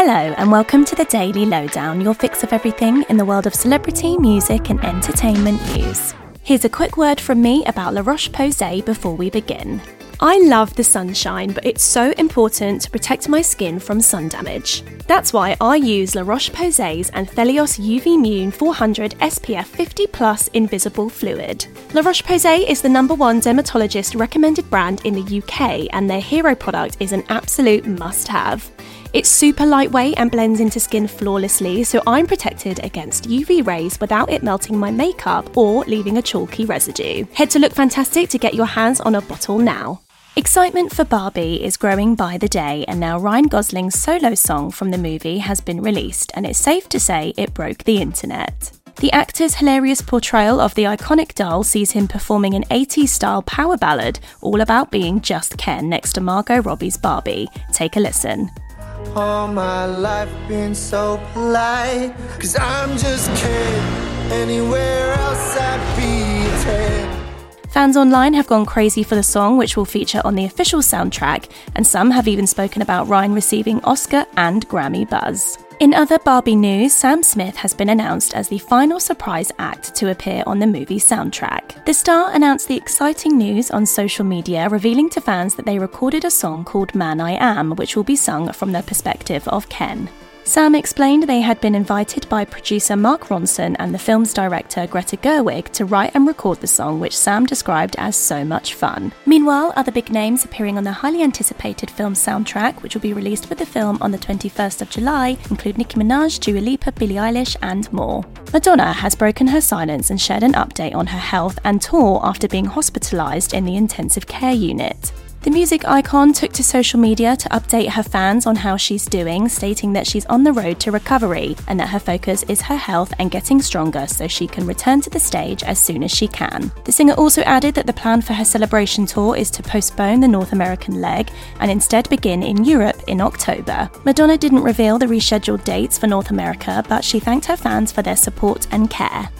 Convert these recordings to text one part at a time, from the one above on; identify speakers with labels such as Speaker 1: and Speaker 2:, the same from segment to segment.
Speaker 1: Hello, and welcome to the Daily Lowdown, your fix of everything in the world of celebrity, music, and entertainment news. Here's a quick word from me about La Roche Posay before we begin. I love the sunshine, but it's so important to protect my skin from sun damage. That's why I use La Roche Posay's Anthelios UV Mune 400 SPF 50 Plus Invisible Fluid. La Roche Posay is the number one dermatologist recommended brand in the UK, and their hero product is an absolute must have. It's super lightweight and blends into skin flawlessly, so I'm protected against UV rays without it melting my makeup or leaving a chalky residue. Head to Look Fantastic to get your hands on a bottle now. Excitement for Barbie is growing by the day, and now Ryan Gosling's solo song from the movie has been released, and it's safe to say it broke the internet. The actor's hilarious portrayal of the iconic doll sees him performing an 80s style power ballad all about being just Ken next to Margot Robbie's Barbie. Take a listen
Speaker 2: all my life been so polite. Cause I'm just Ken. Anywhere else I'd be 10.
Speaker 1: Fans online have gone crazy for the song, which will feature on the official soundtrack, and some have even spoken about Ryan receiving Oscar and Grammy buzz. In other Barbie news, Sam Smith has been announced as the final surprise act to appear on the movie soundtrack. The star announced the exciting news on social media, revealing to fans that they recorded a song called Man I Am, which will be sung from the perspective of Ken. Sam explained they had been invited by producer Mark Ronson and the film's director Greta Gerwig to write and record the song, which Sam described as so much fun. Meanwhile, other big names appearing on the highly anticipated film soundtrack, which will be released with the film on the 21st of July, include Nicki Minaj, Dua Lipa, Billie Eilish, and more. Madonna has broken her silence and shared an update on her health and tour after being hospitalized in the intensive care unit. The music icon took to social media to update her fans on how she's doing, stating that she's on the road to recovery and that her focus is her health and getting stronger so she can return to the stage as soon as she can. The singer also added that the plan for her celebration tour is to postpone the North American leg and instead begin in Europe in October. Madonna didn't reveal the rescheduled dates for North America, but she thanked her fans for their support and care.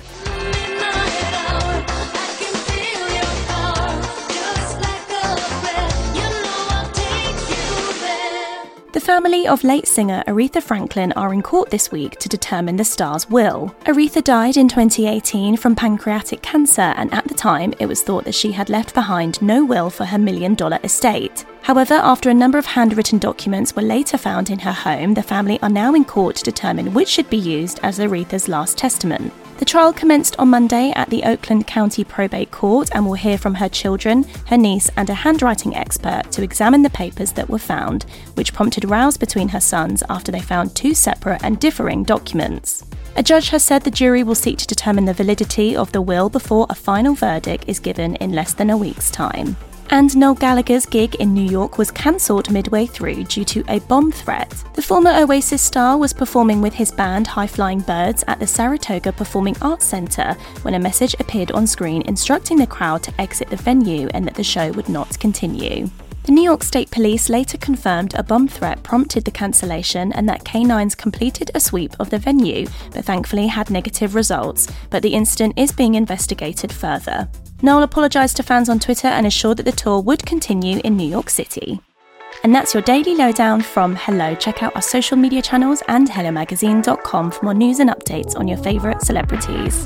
Speaker 1: Family of late singer Aretha Franklin are in court this week to determine the star's will. Aretha died in 2018 from pancreatic cancer, and at the time it was thought that she had left behind no will for her million dollar estate. However, after a number of handwritten documents were later found in her home, the family are now in court to determine which should be used as Aretha's last testament. The trial commenced on Monday at the Oakland County Probate Court and will hear from her children, her niece, and a handwriting expert to examine the papers that were found, which prompted rows between her sons after they found two separate and differing documents. A judge has said the jury will seek to determine the validity of the will before a final verdict is given in less than a week's time and Noel Gallagher's gig in New York was cancelled midway through due to a bomb threat. The former Oasis star was performing with his band High Flying Birds at the Saratoga Performing Arts Centre when a message appeared on screen instructing the crowd to exit the venue and that the show would not continue. The New York State Police later confirmed a bomb threat prompted the cancellation and that canines completed a sweep of the venue, but thankfully had negative results. But the incident is being investigated further. Noel apologised to fans on Twitter and assured that the tour would continue in New York City. And that's your daily lowdown from Hello. Check out our social media channels and HelloMagazine.com for more news and updates on your favourite celebrities.